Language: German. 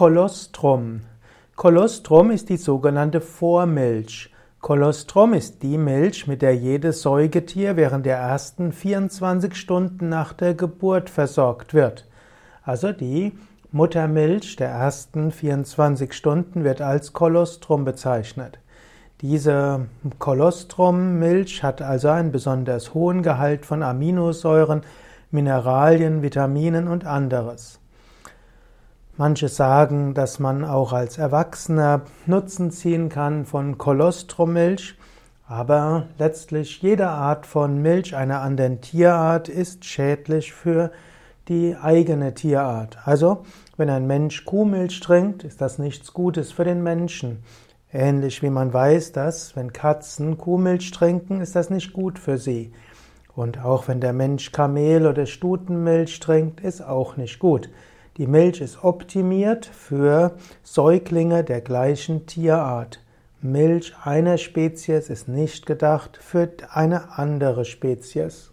Kolostrum. Kolostrum ist die sogenannte Vormilch. Kolostrum ist die Milch, mit der jedes Säugetier während der ersten 24 Stunden nach der Geburt versorgt wird. Also die Muttermilch der ersten 24 Stunden wird als Kolostrum bezeichnet. Diese Kolostrummilch hat also einen besonders hohen Gehalt von Aminosäuren, Mineralien, Vitaminen und anderes. Manche sagen, dass man auch als Erwachsener Nutzen ziehen kann von Kolostrummilch, aber letztlich jede Art von Milch einer anderen Tierart ist schädlich für die eigene Tierart. Also, wenn ein Mensch Kuhmilch trinkt, ist das nichts Gutes für den Menschen. Ähnlich wie man weiß, dass wenn Katzen Kuhmilch trinken, ist das nicht gut für sie. Und auch wenn der Mensch Kamel oder Stutenmilch trinkt, ist auch nicht gut. Die Milch ist optimiert für Säuglinge der gleichen Tierart. Milch einer Spezies ist nicht gedacht für eine andere Spezies.